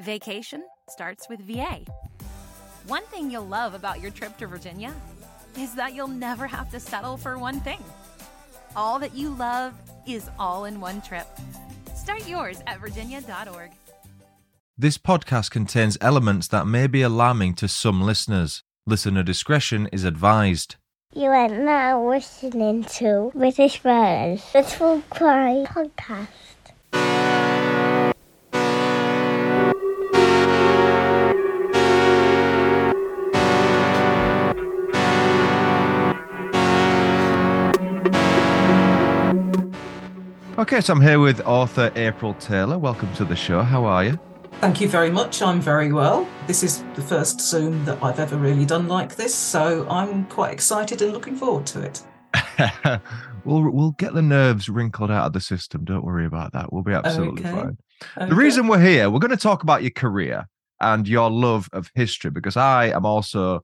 Vacation starts with VA. One thing you'll love about your trip to Virginia is that you'll never have to settle for one thing. All that you love is all in one trip. Start yours at virginia.org. This podcast contains elements that may be alarming to some listeners. Listener discretion is advised. You are now listening to British Brothers Little Cry podcast. Okay, so I'm here with author April Taylor. Welcome to the show. How are you? Thank you very much. I'm very well. This is the first Zoom that I've ever really done like this, so I'm quite excited and looking forward to it. we'll we'll get the nerves wrinkled out of the system. Don't worry about that. We'll be absolutely Okay. fine. Okay. The reason we're here, we're going to talk about your career and your love of history because I am also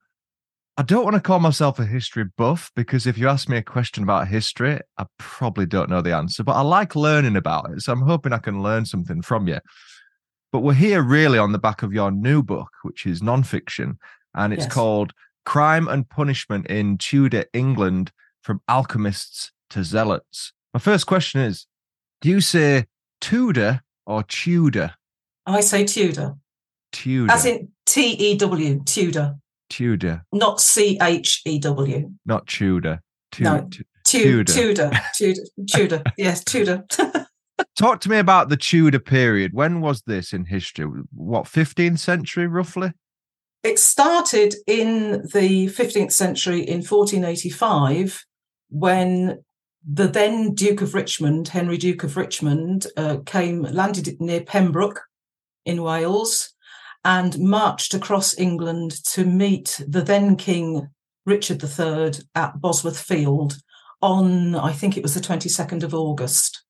I don't want to call myself a history buff because if you ask me a question about history, I probably don't know the answer, but I like learning about it. So I'm hoping I can learn something from you. But we're here really on the back of your new book, which is nonfiction, and it's Yes. called Crime and Punishment in Tudor England from Alchemists to Zealots. My first question is Do you say Tudor or Tudor? Oh, I say Tudor, Tudor. as in T E W, Tudor, Tudor, not C H E W. not Tudor. Tu- No. tu- Tu- Tudor. Tudor, Tudor, Tudor. Yes, Tudor. Talk to me about the Tudor period. When was this in history? What, 15th century roughly? It started in the 15th century in 1485 when the then Duke of Richmond, Henry Duke of Richmond, uh, came, landed near Pembroke in Wales and marched across England to meet the then King Richard III at Bosworth Field on, I think it was the 22nd of August.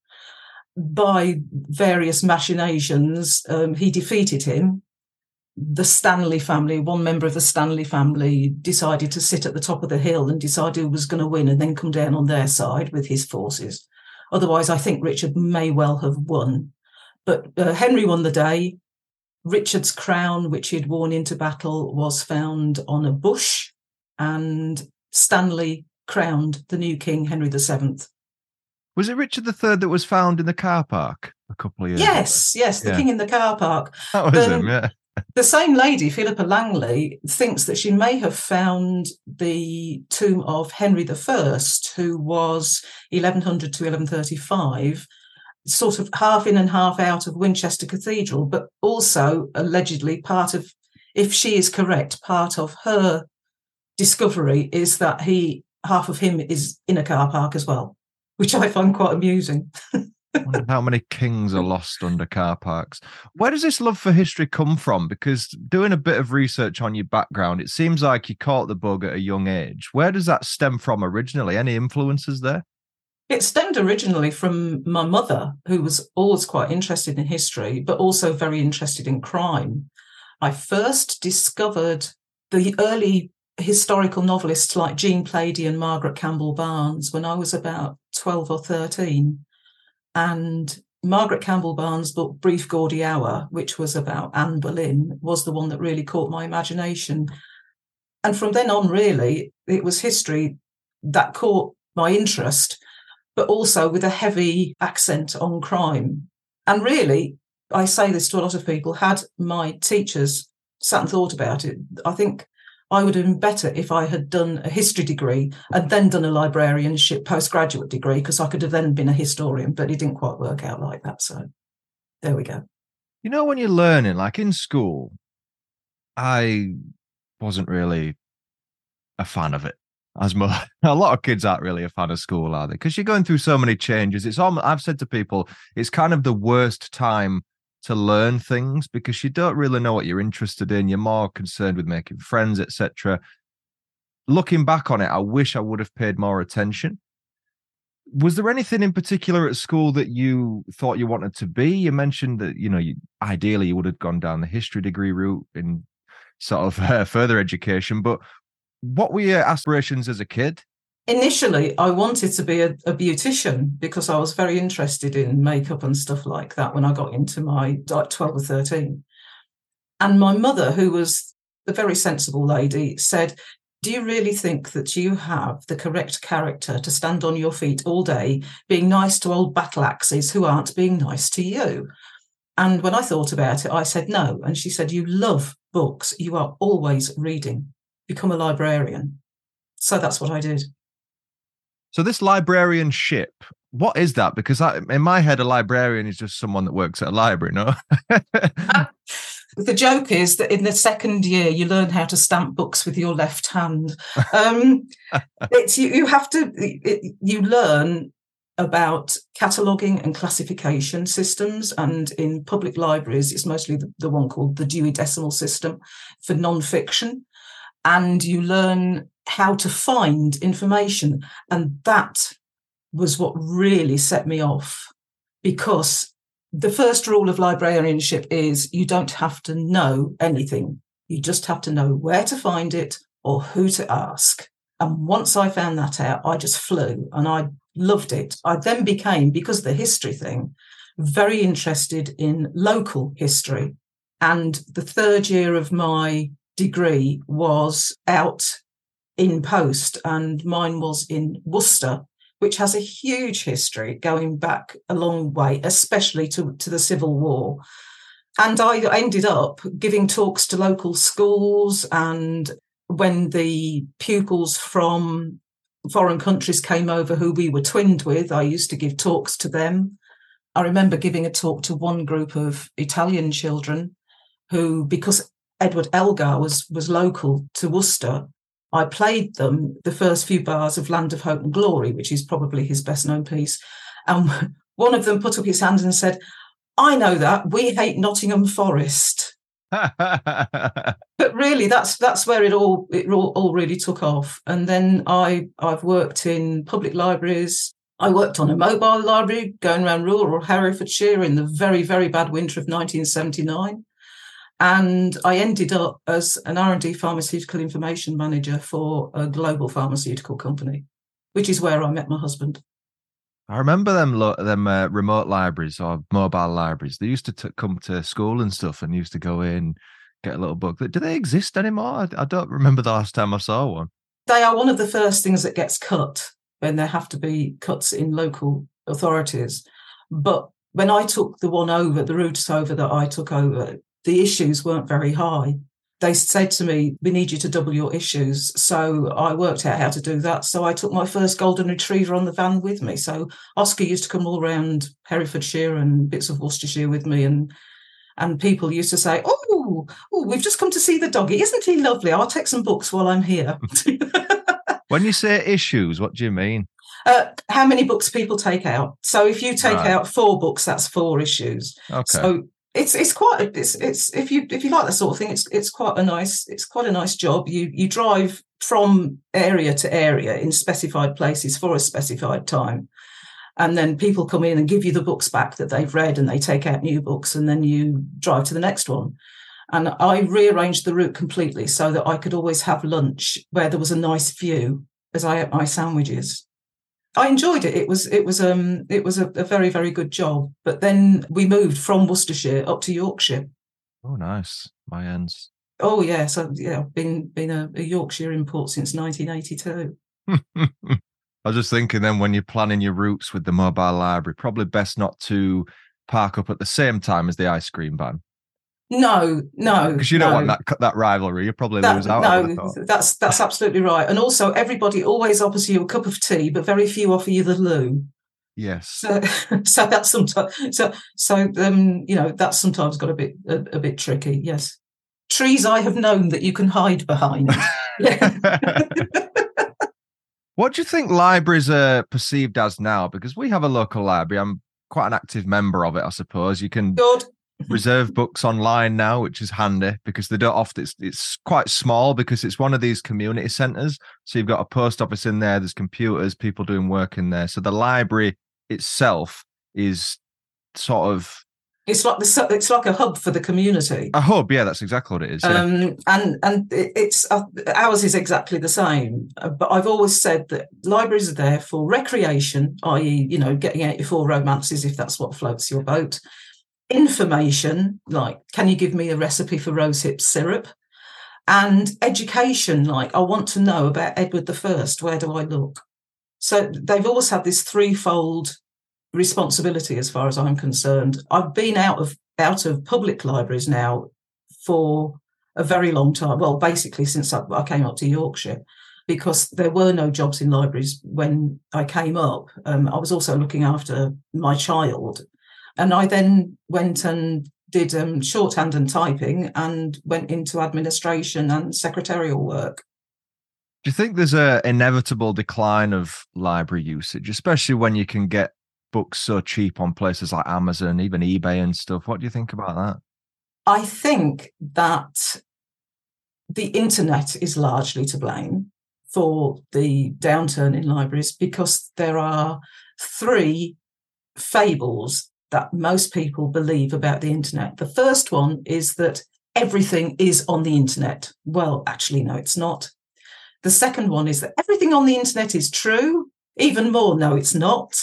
By various machinations, um, he defeated him the Stanley family, one member of the Stanley family, decided to sit at the top of the hill and decided who was going to win and then come down on their side with his forces. Otherwise, I think Richard may well have won. But uh, Henry won the day. Richard's crown, which he had worn into battle, was found on a bush, and Stanley crowned the new king, Henry VII. Was it Richard III that was found in the car park a couple of years Yes, yes, the Yeah. king in the car park. That was Um, him, yeah. The same lady, Philippa Langley, thinks that she may have found the tomb of Henry I, who was 1100 to 1135, sort of half in and half out of Winchester Cathedral, but also allegedly part of, if she is correct, part of her discovery is that he, half of him is in a car park as well, which I find quite amusing. How many kings are lost under car parks. Where does this love for history come from? Because doing a bit of research on your background, it seems like you caught the bug at a young age. Where does that stem from originally? Any influences there? It stemmed originally from my mother, who was always quite interested in history, but also very interested in crime. I first discovered the early historical novelists like Jean Plaidy and Margaret Campbell Barnes when I was about 12 or 13. And Margaret Campbell Barnes' book, Brief Gaudy Hour, which was about Anne Boleyn, was the one that really caught my imagination. And from then on, really, it was history that caught my interest but also with a heavy accent on crime. And really, I say this to a lot of people, had my teachers sat and thought about it, I think I would have been better if I had done a history degree and then done a librarianship postgraduate degree, because I could have then been a historian, but it didn't quite work out like that. So there we go. You know, when you're learning, like in school, I wasn't really a fan of it. As much, a lot of kids aren't really a fan of school, are they? Because you're going through so many changes. It's almost, I've said to people, it's kind of the worst time to learn things because you don't really know what you're interested in. You're more concerned with making friends, etc. Looking back on it, I wish I would have paid more attention. Was there anything in particular at school that you thought you wanted to be? You mentioned that you know, you, ideally, you would have gone down the history degree route in sort of uh, further education. But what were your aspirations as a kid? Initially, I wanted to be a, a beautician because I was very interested in makeup and stuff like that when I got into my like 12 or 13. And my mother, who was a very sensible lady, said, do you really think that you have the correct character to stand on your feet all day being nice to old battle axes who aren't being nice to you? And when I thought about it, I said no. And she said, You love books. You are always reading. Become a librarian. So that's what I did. So, this librarianship, what is that? Because I, in my head, a librarian is just someone that works at a library, no? the joke is that in the second year you learn how to stamp books with your left hand um, it's you, you have to it, you learn about cataloging and classification systems and in public libraries it's mostly the, the one called the dewey decimal system for non-fiction and you learn how to find information and that was what really set me off because the first rule of librarianship is you don't have to know anything. You just have to know where to find it or who to ask. And once I found that out, I just flew and I loved it. I then became, because the history thing, very interested in local history. And the third year of my degree was out in post, and mine was in Worcester, which has a huge history going back a long way, especially to, to the Civil War. And I ended up giving talks to local schools. And when the pupils from foreign countries came over who we were twinned with, I used to give talks to them. I remember giving a talk to one group of Italian children who, because Edward Elgar was, was local to Worcester, I played them the first few bars of Land of Hope and Glory, which is probably his best known piece. And one of them put up his hand and said, I know that. We hate Nottingham Forest. but really that's that's where it all it all, all really took off and then i i've worked in public libraries i worked on a mobile library going around rural herefordshire in the very very bad winter of 1979 and I ended up as an R&D pharmaceutical information manager for a global pharmaceutical company, which is where I met my husband. I remember them them uh, remote libraries or mobile libraries. They used to t- come to school and stuff, and used to go in, get a little book. Do they exist anymore? I, I don't remember the last time I saw one. They are one of the first things that gets cut when there have to be cuts in local authorities. But when I took the one over, the routes over that I took over, the issues weren't very high. They said to me, We need you to double your issues. So I worked out how to do that. So I took my first golden retriever on the van with me. So Oscar used to come all around Herefordshire and bits of Worcestershire with me and and people used to say, "Oh, oh, we've just come to see the doggy. Isn't he lovely? I'll take some books while I'm here." when you say issues, what do you mean? Uh, how many books people take out? So if you take right. out four books, that's four issues. Okay. So it's it's quite it's it's if you if you like that sort of thing, it's it's quite a nice it's quite a nice job. You you drive from area to area in specified places for a specified time. And then people come in and give you the books back that they've read and they take out new books and then you drive to the next one. And I rearranged the route completely so that I could always have lunch where there was a nice view as I ate my sandwiches. I enjoyed it. It was it was um it was a, a, very very good job. But then we moved from Worcestershire up to Yorkshire. Oh, nice. My ends. Oh yeah, so yeah, I've been been a, a Yorkshire import since 1982. I was just thinking then when you're planning your routes with the mobile library, probably best not to park up at the same time as the ice cream van. No, no, because you don't no. want that that rivalry. You probably that, lose out. No, that's that's absolutely right. And also, everybody always offers you a cup of tea, but very few offer you the loo. Yes. So, so that's sometimes so so um you know that's sometimes got a bit a, a bit tricky. Yes, trees I have known that you can hide behind. what do you think libraries are perceived as now? Because we have a local library. I'm quite an active member of it, I suppose. You can Good reserve books online now, which is handy because they don't often. It's, it's quite small because it's one of these community centres. So you've got a post office in there. There's computers, people doing work in there. So the library itself is sort of. It's like the it's like a hub for the community. A hub, yeah, that's exactly what it is. Yeah. Um, and and it's uh, ours is exactly the same. Uh, but I've always said that libraries are there for recreation, i.e., you know, getting out your four romances if that's what floats your boat information, like, can you give me a recipe for rosehip syrup? And education, like, I want to know about Edward the first Where do I look? So they've always had this threefold responsibility, as far as I'm concerned. I've been out of out of public libraries now for a very long time. Well, basically since I, I came up to Yorkshire, because there were no jobs in libraries when I came up. Um, I was also looking after my child, and I then went and did um, shorthand and typing and went into administration and secretarial work. Do you think there's a inevitable decline of library usage, especially when you can get books so cheap on places like Amazon, even eBay and stuff? What do you think about that? I think that the internet is largely to blame for the downturn in libraries because there are three fables that most people believe about the internet. The first one is that everything is on the internet. Well, actually, no, it's not. The second one is that everything on the internet is true. Even more, no, it's not.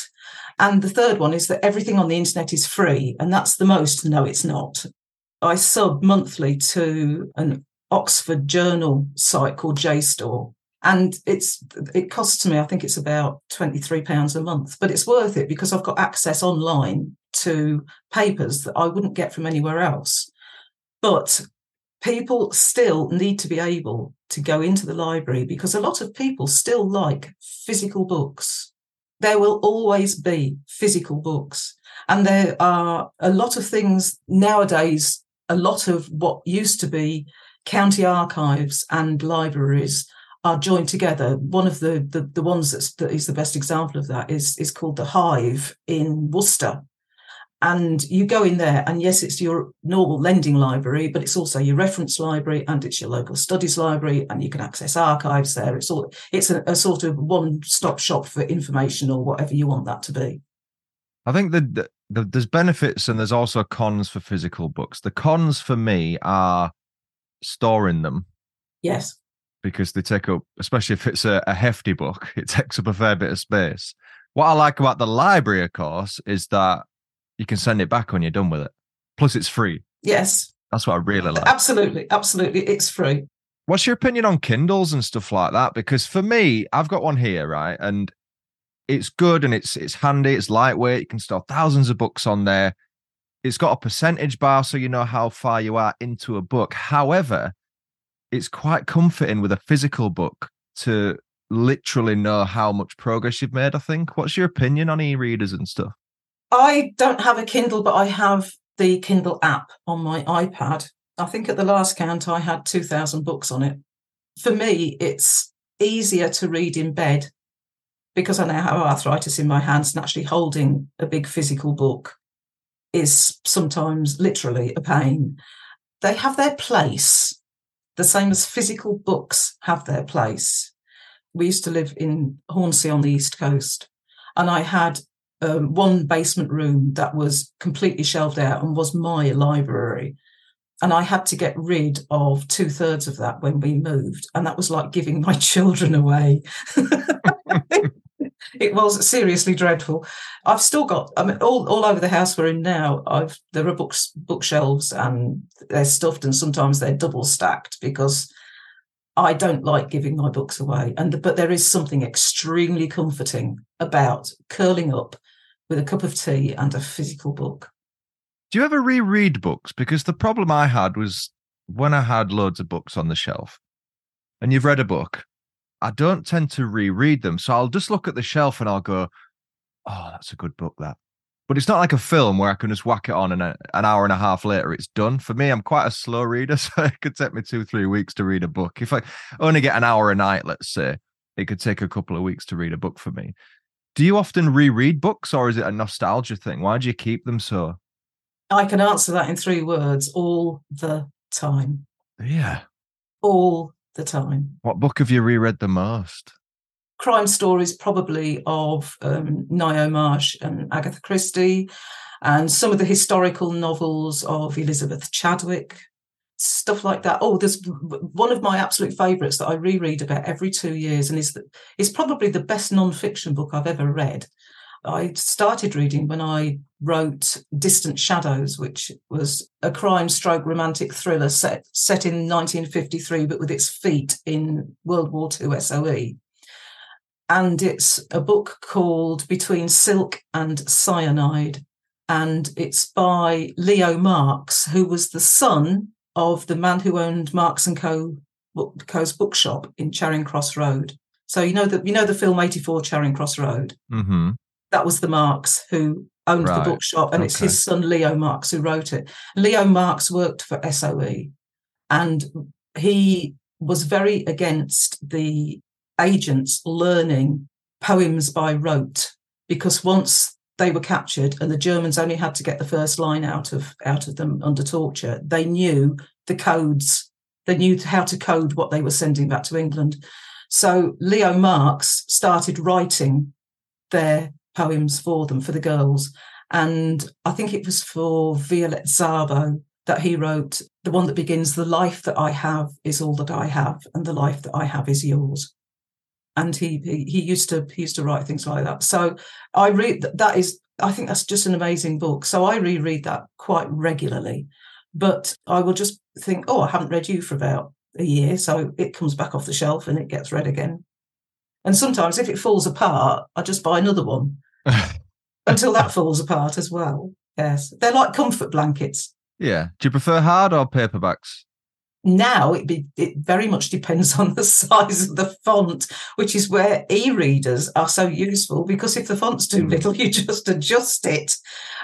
And the third one is that everything on the internet is free. And that's the most, no, it's not. I sub monthly to an Oxford Journal site called JSTOR, and it's it costs me i think it's about 23 pounds a month but it's worth it because i've got access online to papers that i wouldn't get from anywhere else but people still need to be able to go into the library because a lot of people still like physical books there will always be physical books and there are a lot of things nowadays a lot of what used to be county archives and libraries are joined together. One of the the, the ones that's, that is the best example of that is is called the Hive in Worcester. And you go in there, and yes, it's your normal lending library, but it's also your reference library and it's your local studies library, and you can access archives there. It's all it's a, a sort of one-stop shop for information or whatever you want that to be. I think that the, the, there's benefits and there's also cons for physical books. The cons for me are storing them. Yes because they take up, especially if it's a, a hefty book, it takes up a fair bit of space. What I like about the library, of course, is that you can send it back when you're done with it. Plus, it's free. Yes. That's what I really like. Absolutely. Absolutely. It's free. What's your opinion on Kindles and stuff like that? Because for me, I've got one here, right? And it's good and it's it's handy, it's lightweight, you can store thousands of books on there. It's got a percentage bar so you know how far you are into a book. However, it's quite comforting with a physical book to literally know how much progress you've made. I think. What's your opinion on e-readers and stuff? I don't have a Kindle, but I have the Kindle app on my iPad. I think at the last count, I had 2,000 books on it. For me, it's easier to read in bed because I now have arthritis in my hands and actually holding a big physical book is sometimes literally a pain. They have their place the same as physical books have their place. We used to live in Hornsea on the East Coast, and I had um, one basement room that was completely shelved out and was my library. And I had to get rid of two thirds of that when we moved. And that was like giving my children away. it was seriously dreadful. I've still got, I mean, all, all over the house we're in now, I've there are books bookshelves and they're stuffed and sometimes they're double stacked because I don't like giving my books away. And but there is something extremely comforting about curling up with a cup of tea and a physical book. Do you ever reread books? Because the problem I had was when I had loads of books on the shelf, and you've read a book, I don't tend to reread them. So I'll just look at the shelf and I'll go, oh, that's a good book, that. But it's not like a film where I can just whack it on and a, an hour and a half later it's done. For me, I'm quite a slow reader. So it could take me two, three weeks to read a book. If I only get an hour a night, let's say, it could take a couple of weeks to read a book for me. Do you often reread books or is it a nostalgia thing? Why do you keep them so? I can answer that in three words all the time. Yeah. All the time. What book have you reread the most? Crime stories, probably of um, Ngaio Marsh and Agatha Christie, and some of the historical novels of Elizabeth Chadwick, stuff like that. Oh, there's one of my absolute favourites that I reread about every two years, and is is probably the best non-fiction book I've ever read. I started reading when I wrote Distant Shadows, which was a crime stroke romantic thriller set set in 1953, but with its feet in World War II SOE. And it's a book called Between Silk and Cyanide. And it's by Leo Marks, who was the son of the man who owned Marks and Co. Co's bookshop in Charing Cross Road. So you know that you know the film 84 Charing Cross Road. Mm-hmm. That was the Marks who owned Right. the bookshop, and it's his son Leo Marks who wrote it. Leo Marks worked for SOE, and he was very against the agents learning poems by rote because once they were captured and the Germans only had to get the first line out of out of them under torture, they knew the codes. They knew how to code what they were sending back to England. So Leo Marks started writing their poems for them, for the girls. And I think it was for Violet Szabo that he wrote the one that begins, The life that I have is all that I have, and the life that I have is yours. And he he, used to he used to write things like that. So I read that is I think that's just an amazing book. So I reread that quite regularly. But I will just think, oh, I haven't read you for about a year. So it comes back off the shelf and it gets read again. And sometimes if it falls apart, I just buy another one until that falls apart as well. Yes. They're like comfort blankets. yeah. Do you prefer hard or paperbacks? Now it be it very much depends on the size of the font, which is where e-readers are so useful because if the font's too Mm. little, you just adjust it.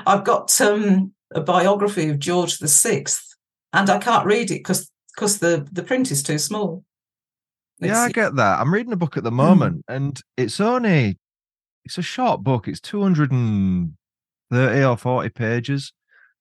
I've got um, a biography of George the Sixth, and I can't read it because because the the print is too small. Yeah, I get that. I'm reading a book at Hmm. the moment, and it's only it's a short book. It's 230 or 40 pages,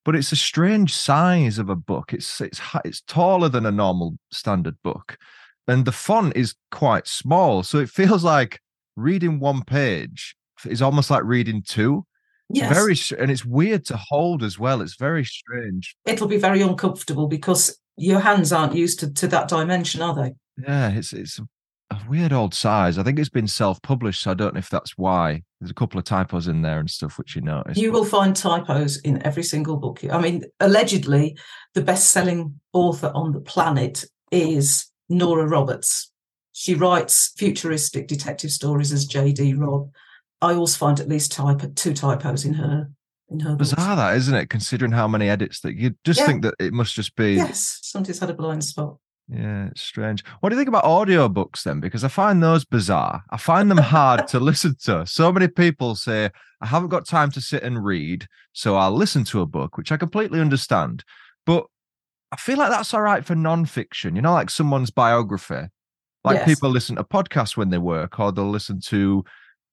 but it's a strange size of a book. It's it's it's taller than a normal standard book, and the font is quite small, so it feels like reading one page is almost like reading two. yes. Very and it's weird to hold as well. It's very strange. it'll be very uncomfortable because your hands aren't used to, to that dimension, are they? Yeah, it's it's a, weird old size. I think it's been self-published, so I don't know if that's why. There's a couple of typos in there and stuff which you notice. You will find typos in every single book. I mean, allegedly, the best selling author on the planet is Nora Roberts. She writes futuristic detective stories as J.D. Robb. I always find at least typo, two typos in her in her books. bizarre that, isn't it? Considering how many edits that you just Yeah. think that it must just be. Yes, somebody's had a blind spot. Yeah, it's strange. What do you think about audiobooks then? Because I find those bizarre. I find them hard to listen to. So many people say, I haven't got time to sit and read, so I'll listen to a book, which I completely understand. But I feel like that's all right for non-fiction, you know, like someone's biography. Like Yes. people listen to podcasts when they work, or they'll listen to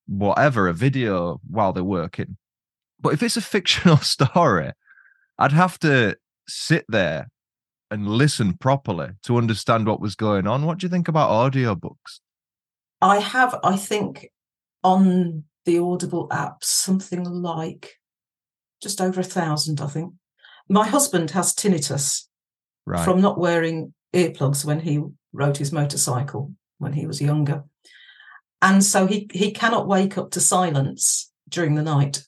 whatever, a video while they're working. But if it's a fictional story, I'd have to sit there and listen properly to understand what was going on. What do you think about audiobooks? I have, I think, on the Audible app, something like just over a thousand, I think. My husband has tinnitus Right. from not wearing earplugs when he rode his motorcycle when he was younger. And so he, he cannot wake up to silence during the night.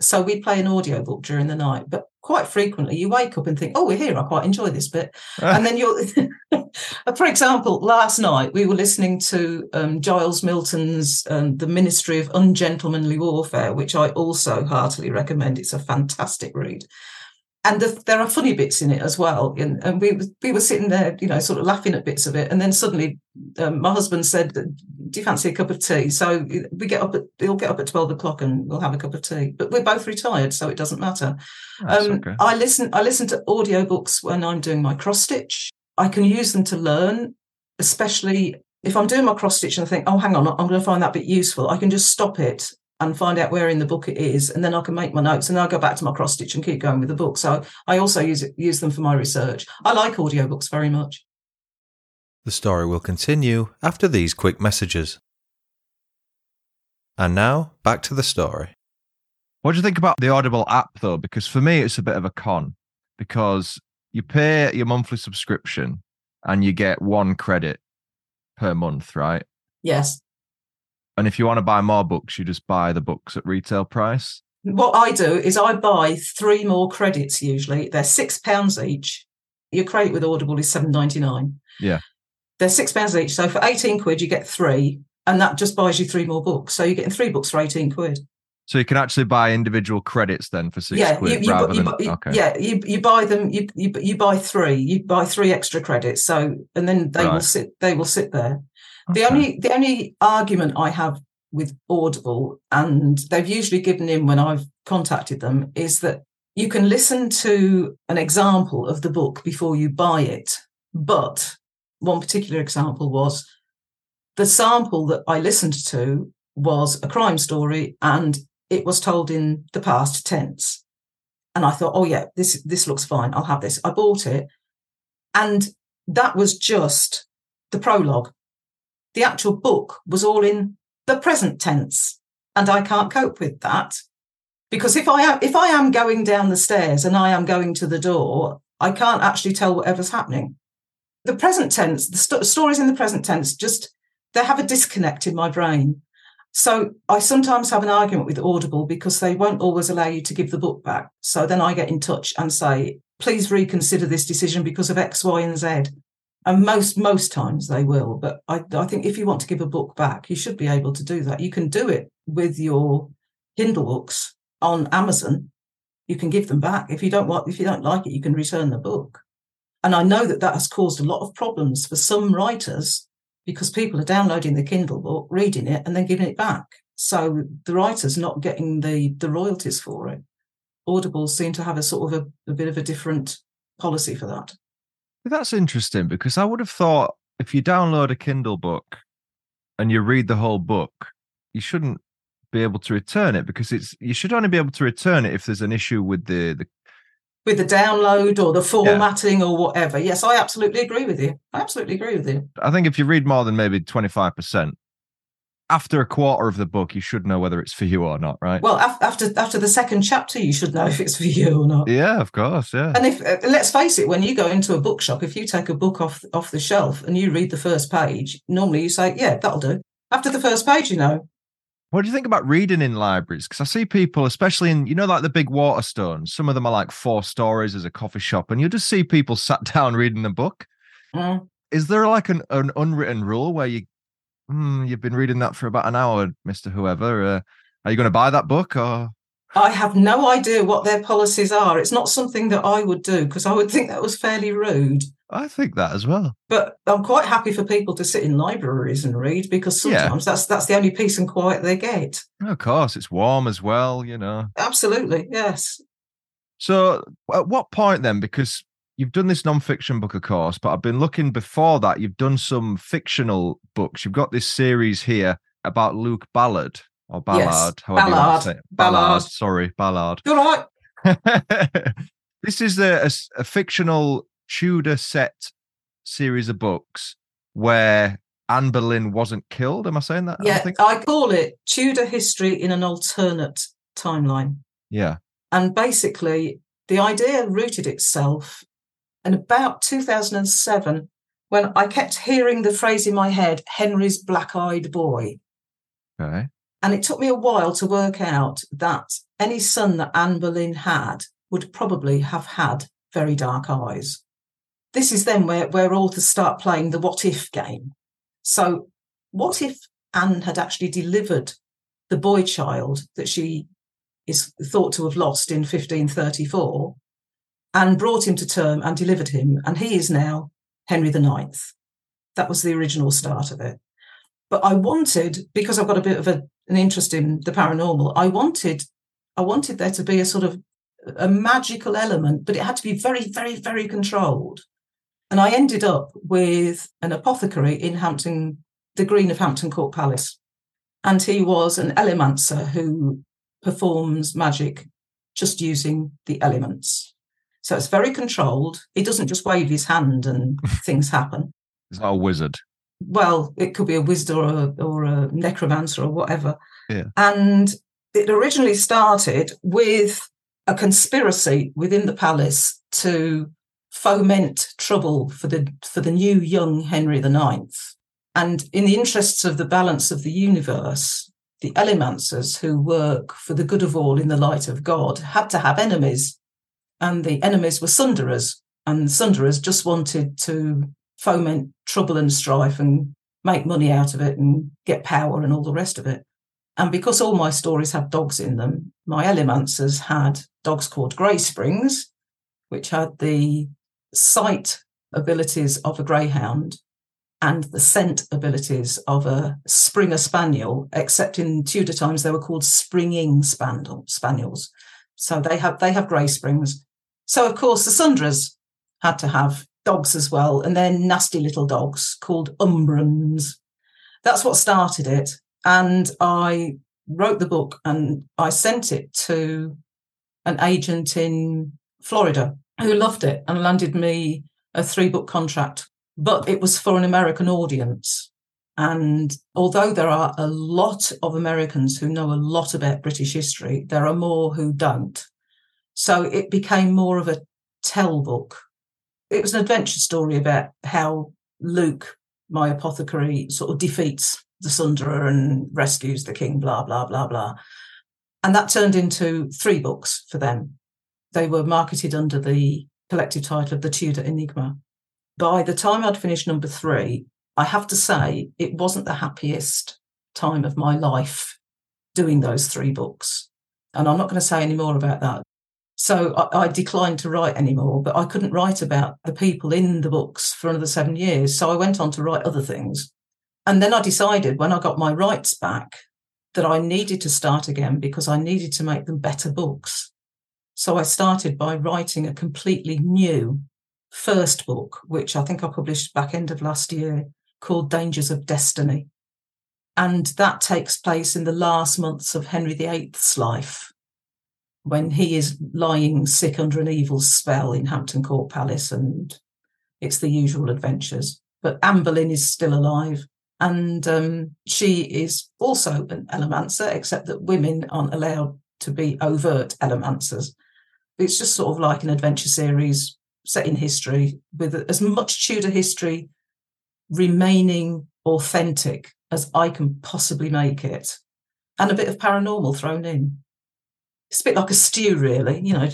So we play an audiobook during the night, but quite frequently you wake up and think, oh, we're here. I quite enjoy this bit. and then you're, for example, last night we were listening to um, Giles Milton's um, The Ministry of Ungentlemanly Warfare, which I also heartily recommend. It's a fantastic read. And the, there are funny bits in it as well. And, and we we were sitting there, you know, sort of laughing at bits of it. And then suddenly, um, my husband said, "Do you fancy a cup of tea?" So we get up at he'll get up at twelve o'clock and we'll have a cup of tea. But we're both retired, so it doesn't matter. Um, okay. I listen. I listen to audiobooks when I'm doing my cross stitch. I can use them to learn, especially if I'm doing my cross stitch and I think, oh, hang on, I'm going to find that bit useful. I can just stop it and find out where in the book it is, and then I can make my notes, and then I'll go back to my cross stitch and keep going with the book. So I also use it, use them for my research. I like audiobooks very much. The story will continue after these quick messages. And now, back to the story. What do you think about the Audible app though? Because for me, it's a bit of a con because you pay your monthly subscription and you get one credit per month, right? Yes, And if you want to buy more books, you just buy the books at retail price. What I do is I buy three more credits usually. They're six pounds each. Your credit with Audible is seven ninety nine. Yeah. They're six pounds each. So for 18 quid, you get three, and that just buys you three more books. So you're getting three books for 18 quid. So you can actually buy individual credits then for six yeah, quid you, you, rather than you, okay. yeah, you, you buy them, you, you you buy three, you buy three extra credits. So and then they will sit they will sit there. The only the only argument I have with Audible, and they've usually given in when I've contacted them, is that you can listen to an example of the book before you buy it. But one particular example was the sample that I listened to was a crime story and it was told in the past tense. And I thought, oh yeah, this this looks fine. I'll have this. I bought it. And that was just the prologue. The actual book was all in the present tense. And I can't cope with that. Because if I am if I am going down the stairs and I am going to the door, I can't actually tell whatever's happening. The present tense, the sto- stories in the present tense, just they have a disconnect in my brain. So I sometimes have an argument with Audible because they won't always allow you to give the book back. So then I get in touch and say, please reconsider this decision because of X, Y, and Z. And most most times they will. But I, I think if you want to give a book back, you should be able to do that. You can do it with your Kindle books on Amazon. You can give them back. If you don't want, if you don't like it, you can return the book. And I know that that has caused a lot of problems for some writers because people are downloading the Kindle book, reading it, and then giving it back. So the writer's not getting the the royalties for it. Audible seem to have a sort of a, a bit of a different policy for that. That's interesting because I would have thought if you download a Kindle book and you read the whole book, you shouldn't be able to return it because it's you should only be able to return it if there's an issue with the, the With the download or the formatting or whatever. Yes, I absolutely agree with you. I absolutely agree with you. I think if you read more than maybe 25%, after a quarter of the book, you should know whether it's for you or not, right? Well, af- after after the second chapter, you should know if it's for you or not. yeah, of course. Yeah. And if uh, let's face it, when you go into a bookshop, if you take a book off off the shelf and you read the first page, normally you say, "Yeah, that'll do." After the first page, you know, What do you think about reading in libraries? Because I see people, especially in, you know, like the big Waterstones, some of them are like four stories as a coffee shop, and you just see people sat down reading the book. Mm. Is there like an, an unwritten rule where you, hmm, you've been reading that for about an hour, Mr. Whoever? Uh, are you going to buy that book or? I have no idea what their policies are. It's not something that I would do because I would think that was fairly rude. I think that as well. But I'm quite happy for people to sit in libraries and read because Yeah. sometimes that's that's the only peace and quiet they get. Of course, it's warm as well, you know. Absolutely, yes. So, at what point then? Because you've done this non-fiction book, of course, but I've been looking before that. You've done some fictional books. You've got this series here about Luke Ballard or Ballard, however you want to say it. Ballard. Sorry, Ballard. You're right. this is a a fictional Tudor set series of books where Anne Boleyn wasn't killed. Am I saying that? I Yeah, think- I call it Tudor history in an alternate timeline. yeah. And basically, the idea rooted itself in about 2007 when I kept hearing the phrase in my head, Henry's black eyed boy. Okay. And it took me a while to work out that any son that Anne Boleyn had would probably have had very dark eyes. This is then where, where authors start playing the what if game. So, what if Anne had actually delivered the boy child that she is thought to have lost in 1534 and brought him to term and delivered him? And he is now Henry IX. That was the original start of it. But I wanted, because I've got a bit of a, an interest in the paranormal, I wanted, I wanted there to be a sort of a magical element, but it had to be very, very, very controlled. And I ended up with an apothecary in Hampton, the Green of Hampton Court Palace. And he was an elemancer who performs magic just using the elements. So it's very controlled. He doesn't just wave his hand and things happen It's not a wizard. well, it could be a wizard or a, or a necromancer or whatever. Yeah. And it originally started with a conspiracy within the palace to foment trouble for the for the new young Henry IX. And in the interests of the balance of the universe, the Ellimancers who work for the good of all in the light of God had to have enemies. And the enemies were Sunderers, And Sunderers just wanted to foment trouble and strife and make money out of it and get power and all the rest of it. And because all my stories had dogs in them, my Ellimancers had dogs called Grey Springs, which had the sight abilities of a greyhound and the scent abilities of a Springer Spaniel, except in Tudor times they were called springing spaniel, spaniels. So they have they have grey springs. So of course the Sunderers had to have dogs as well, and they're nasty little dogs called Umbrans. That's what started it. And I wrote the book and I sent it to an agent in Florida who loved it and landed me a three book contract. But it was for an American audience. And although there are a lot of Americans who know a lot about British history, there are more who don't. So it became more of a tell book. It was an adventure story about how Luke, my apothecary, sort of defeats the Sunderer and rescues the king, blah, blah, blah, blah. And that turned into three books for them. They were marketed under the collective title of The Tudor Enigma. By the time I'd finished number three, I have to say it wasn't the happiest time of my life doing those three books. And I'm not going to say any more about that. So I, I, declined to write anymore, but I couldn't write about the people in the books for another seven years. So I went on to write other things. And then I decided when I got my rights back that I needed to start again because I needed to make them better books. So I started by writing a completely new first book, which I think I published back end of last year, called Dangers of Destiny. And that takes place in the last months of Henry VIII's life, when he is lying sick under an evil spell in Hampton Court Palace, and it's the usual adventures. But Anne Boleyn is still alive, and um, she is also an Ellimancer, except that women aren't allowed to be overt Ellimancers. It's just sort of like an adventure series set in history with as much Tudor history remaining authentic as I can possibly make it, and a bit of paranormal thrown in. It's a bit like a stew, really. You know,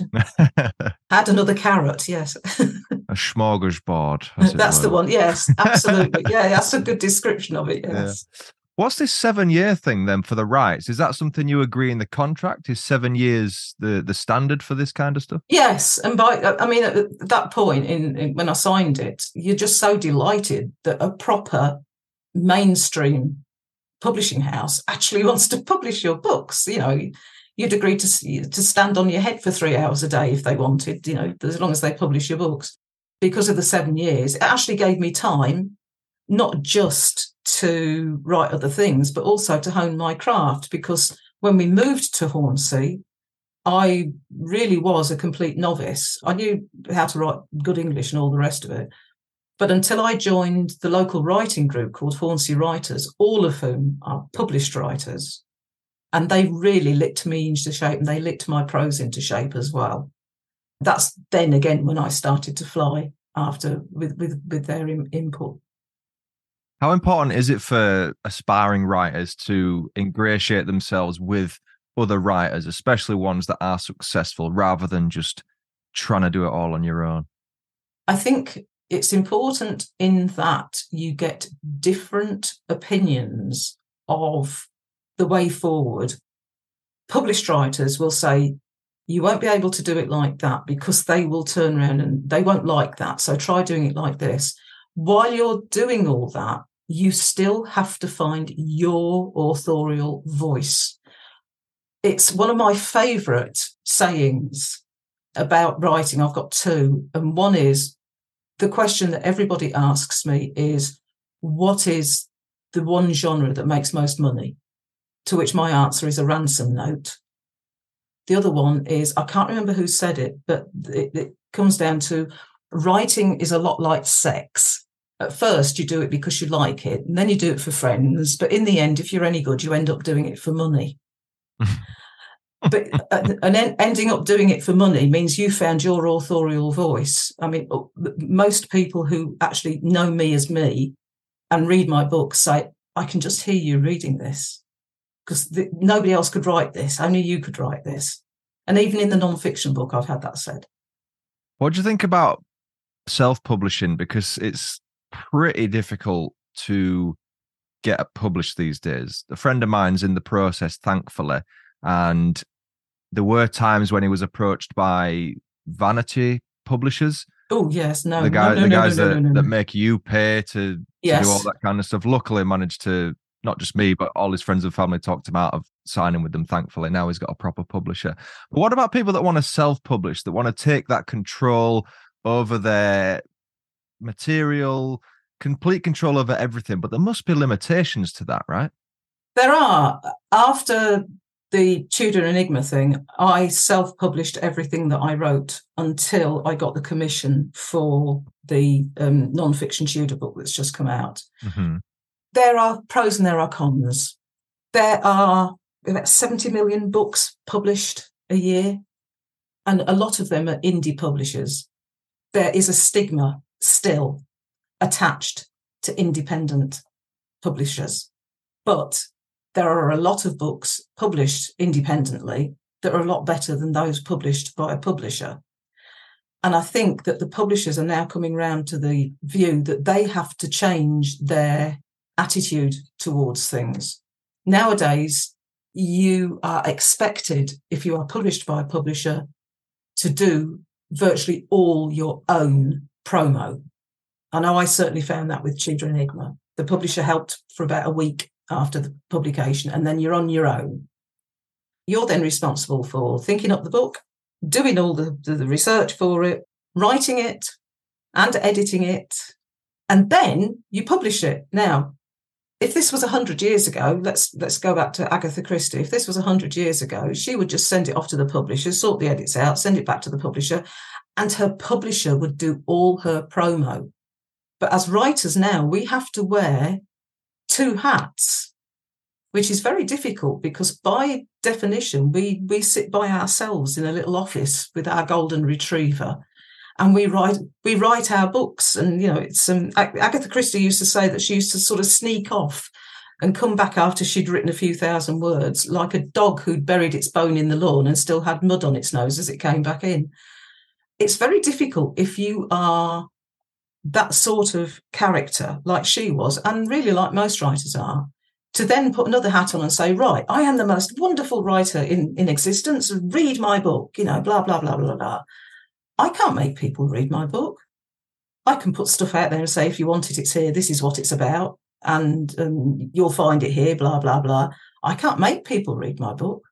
add another carrot. Yes, a smorgasbord. That's the one. Yes, absolutely. yeah, that's a good description of it. Yes. Yeah. What's this seven year thing then for the rights? Is that something you agree in the contract? Is seven years the the standard for this kind of stuff? Yes, and by uh, I mean at that point in, in when I signed it, you're just so delighted that a proper mainstream publishing house actually wants to publish your books. You know, you'd agree to to stand on your head for three hours a day if they wanted. You know, as long as they publish your books. Because of the seven years, it actually gave me time, not just to write other things, but also to hone my craft. Because when we moved to Hornsea, I really was a complete novice. I knew how to write good English and all the rest of it. But until I joined the local writing group called Hornsea Writers, all of whom are published writers, and they really licked me into shape and they licked my prose into shape as well. That's then again when I started to fly after with with with their in, input. How important is it for aspiring writers to ingratiate themselves with other writers, especially ones that are successful, rather than just trying to do it all on your own? I think it's important in that you get different opinions of the way forward, published writers will say, you won't be able to do it like that because they will turn around and they won't like that. So try doing it like this. While you're doing all that, you still have to find your authorial voice. It's one of my favorite sayings about writing. I've got two. And one is the question that everybody asks me is, what is the one genre that makes most money? to which my answer is a ransom note. The other one is I can't remember who said it, but it, it comes down to writing is a lot like sex. At first, you do it because you like it, and then you do it for friends. But in the end, if you're any good, you end up doing it for money. but uh, and then ending up doing it for money means you found your authorial voice. I mean, most people who actually know me as me and read my book say, I can just hear you reading this because nobody else could write this. Only you could write this. And even in the non-fiction book, I've had that said. What do you think about self-publishing? Because it's pretty difficult to get published these days. A friend of mine's in the process, thankfully, and there were times when he was approached by vanity publishers. Oh yes, no, the, guy, no, no, the no, guys no, that, that make you pay to, to do all that kind of stuff. Luckily, managed to not just me, but all his friends and family talked him out of signing with them. Thankfully, now he's got a proper publisher. But what about people that want to self-publish, that want to take that control over their material, complete control over everything? But there must be limitations to that, right? There are. After the Tudor Enigma thing, I self published everything that I wrote until I got the commission for the um, non fiction Tudor book that's just come out. Mm-hmm. There are pros and there are cons. There are about 70 million books published a year, and a lot of them are indie publishers. There is a stigma still attached to independent publishers. But there are a lot of books published independently that are a lot better than those published by a publisher. And I think that the publishers are now coming round to the view that they have to change their attitude towards things. Nowadays, you are expected, if you are published by a publisher, to do virtually all your own promo. I know I certainly found that with Tudor Enigma. The publisher helped for about a week after the publication, and then you're on your own. You're then responsible for thinking up the book, doing all the, the, the research for it, writing it, and editing it, and then you publish it. Now, if this was 100 years ago, let's let's go back to Agatha Christie. If this was 100 years ago, she would just send it off to the publisher, sort the edits out, send it back to the publisher, and her publisher would do all her promo. But as writers now, we have to wear two hats, which is very difficult because by definition, we we sit by ourselves in a little office with our golden retriever and we write we write our books and you know it's um, agatha christie used to say that she used to sort of sneak off and come back after she'd written a few thousand words like a dog who'd buried its bone in the lawn and still had mud on its nose as it came back in it's very difficult if you are that sort of character like she was and really like most writers are to then put another hat on and say right i am the most wonderful writer in in existence read my book you know blah blah blah blah blah I can't make people read my book. I can put stuff out there and say, if you want it, it's here. This is what it's about. And um, you'll find it here, blah, blah, blah. I can't make people read my book.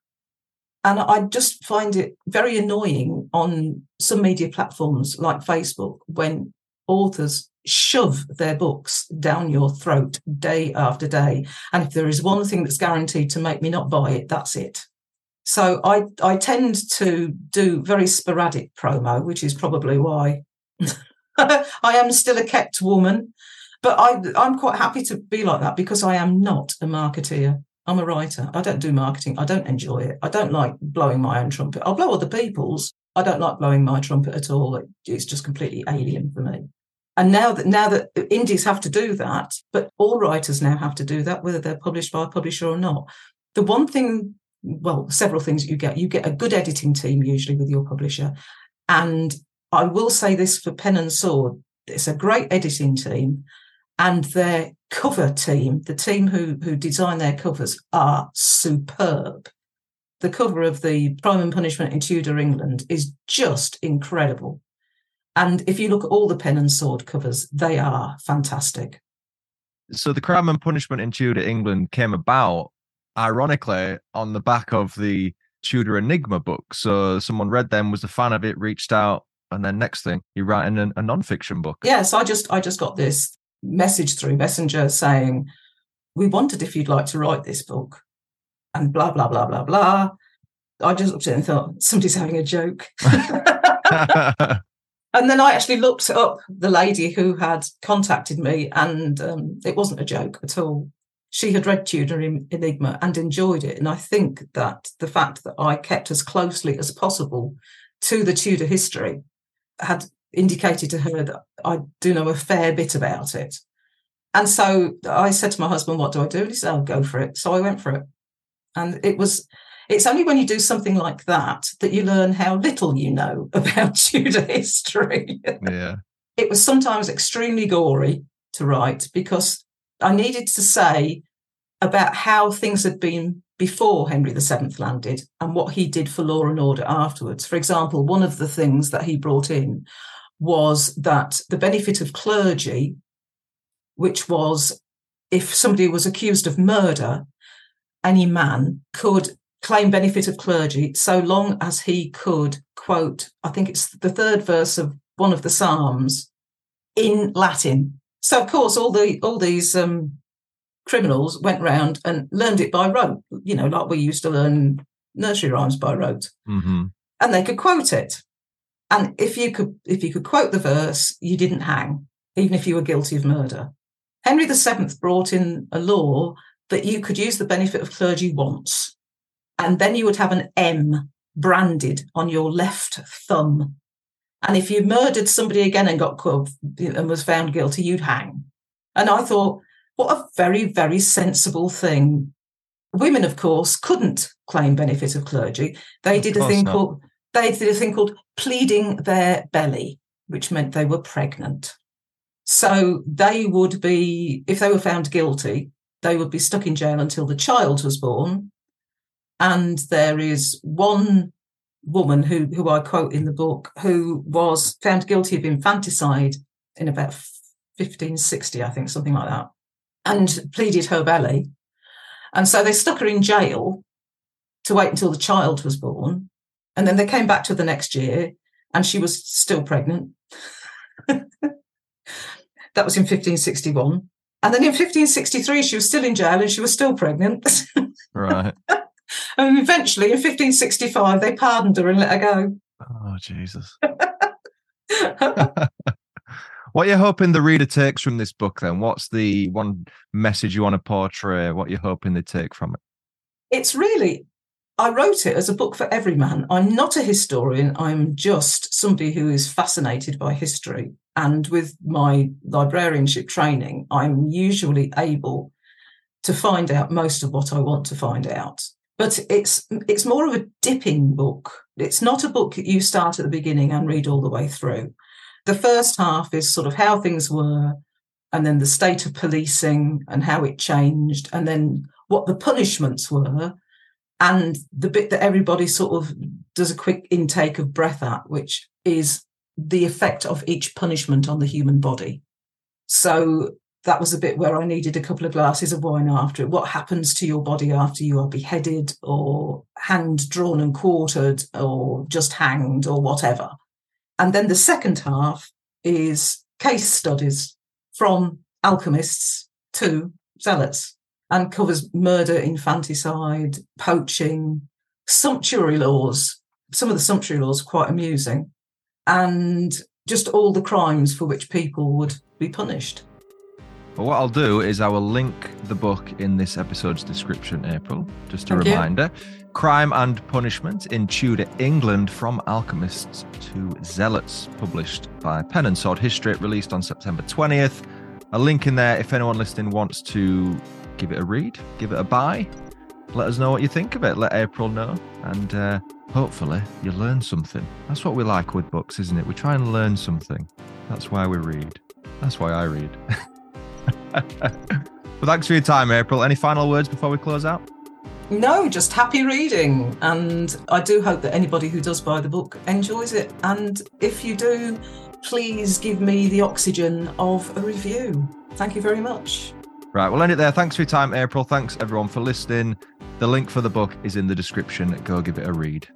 And I just find it very annoying on some media platforms like Facebook when authors shove their books down your throat day after day. And if there is one thing that's guaranteed to make me not buy it, that's it. So I, I tend to do very sporadic promo, which is probably why I am still a kept woman. But I, I'm quite happy to be like that because I am not a marketeer. I'm a writer. I don't do marketing. I don't enjoy it. I don't like blowing my own trumpet. I'll blow other people's. I don't like blowing my trumpet at all. It's just completely alien for me. And now that now that indies have to do that, but all writers now have to do that, whether they're published by a publisher or not. The one thing well, several things you get. You get a good editing team usually with your publisher. And I will say this for Pen and Sword, it's a great editing team. And their cover team, the team who who design their covers, are superb. The cover of the Crime and Punishment in Tudor England is just incredible. And if you look at all the Pen and Sword covers, they are fantastic. So the Crime and Punishment in Tudor England came about ironically on the back of the Tudor Enigma book. So someone read them, was a fan of it, reached out, and then next thing you're writing a, a non-fiction book. Yes, I just I just got this message through Messenger saying, "We wondered if you'd like to write this book," and blah blah blah blah blah. I just looked at it and thought somebody's having a joke. and then I actually looked up the lady who had contacted me, and um, it wasn't a joke at all. She had read Tudor Enigma and enjoyed it. And I think that the fact that I kept as closely as possible to the Tudor history had indicated to her that I do know a fair bit about it. And so I said to my husband, What do I do? And he said, I'll go for it. So I went for it. And it was, it's only when you do something like that that you learn how little you know about Tudor history. Yeah. it was sometimes extremely gory to write because I needed to say about how things had been before Henry VII landed and what he did for law and order afterwards. For example, one of the things that he brought in was that the benefit of clergy, which was if somebody was accused of murder, any man could claim benefit of clergy so long as he could quote, I think it's the third verse of one of the Psalms in Latin. So of course, all the all these um, criminals went round and learned it by rote, you know, like we used to learn nursery rhymes by rote, hmm and they could quote it. And if you could if you could quote the verse, you didn't hang, even if you were guilty of murder. Henry VII brought in a law that you could use the benefit of clergy once, and then you would have an M branded on your left thumb. And if you murdered somebody again and got caught and was found guilty, you'd hang. And I thought, what a very, very sensible thing. Women, of course, couldn't claim benefit of clergy. They Of did a thing not. called they did a thing called pleading their belly, which meant they were pregnant. So they would be, if they were found guilty, they would be stuck in jail until the child was born. And there is one woman who, who I quote in the book who was found guilty of infanticide in about 1560, I think, something like that, and pleaded her belly. And so they stuck her in jail to wait until the child was born. And then they came back to the next year and she was still pregnant. that was in 1561. And then in 1563, she was still in jail and she was still pregnant. Right. and eventually, in 1565, they pardoned her and let her go. Oh, Jesus. what are you hoping the reader takes from this book then? What's the one message you want to portray? What you're you hoping they take from it? it's really I wrote it as a book for every man. I'm not a historian. I'm just somebody who is fascinated by history. And with my librarianship training, I'm usually able to find out most of what I want to find out. But it's it's more of a dipping book. It's not a book that you start at the beginning and read all the way through. The first half is sort of how things were, and then the state of policing and how it changed, and then what the punishments were, and the bit that everybody sort of does a quick intake of breath at, which is the effect of each punishment on the human body. So that was a bit where I needed a couple of glasses of wine after it. What happens to your body after you are beheaded or hanged, drawn, and quartered, or just hanged, or whatever? And then the second half is case studies from alchemists to zealots and covers murder, infanticide, poaching, sumptuary laws. Some of the sumptuary laws are quite amusing, and just all the crimes for which people would be punished. Well, what I'll do is I will link the book in this episode's description, April. Just a Thank you. reminder Crime and Punishment in Tudor England from Alchemists to Zealots, published by Pen and Sword History, released on September 20th. A link in there if anyone listening wants to give it a read, give it a buy. Let us know what you think of it. Let April know. And uh, hopefully you learn something. That's what we like with books, isn't it? We try and learn something. That's why we read. That's why I read. well, thanks for your time, April. Any final words before we close out? No, just happy reading. And I do hope that anybody who does buy the book enjoys it. And if you do, please give me the oxygen of a review. Thank you very much. Right, we'll end it there. Thanks for your time, April. Thanks everyone for listening. The link for the book is in the description. Go give it a read.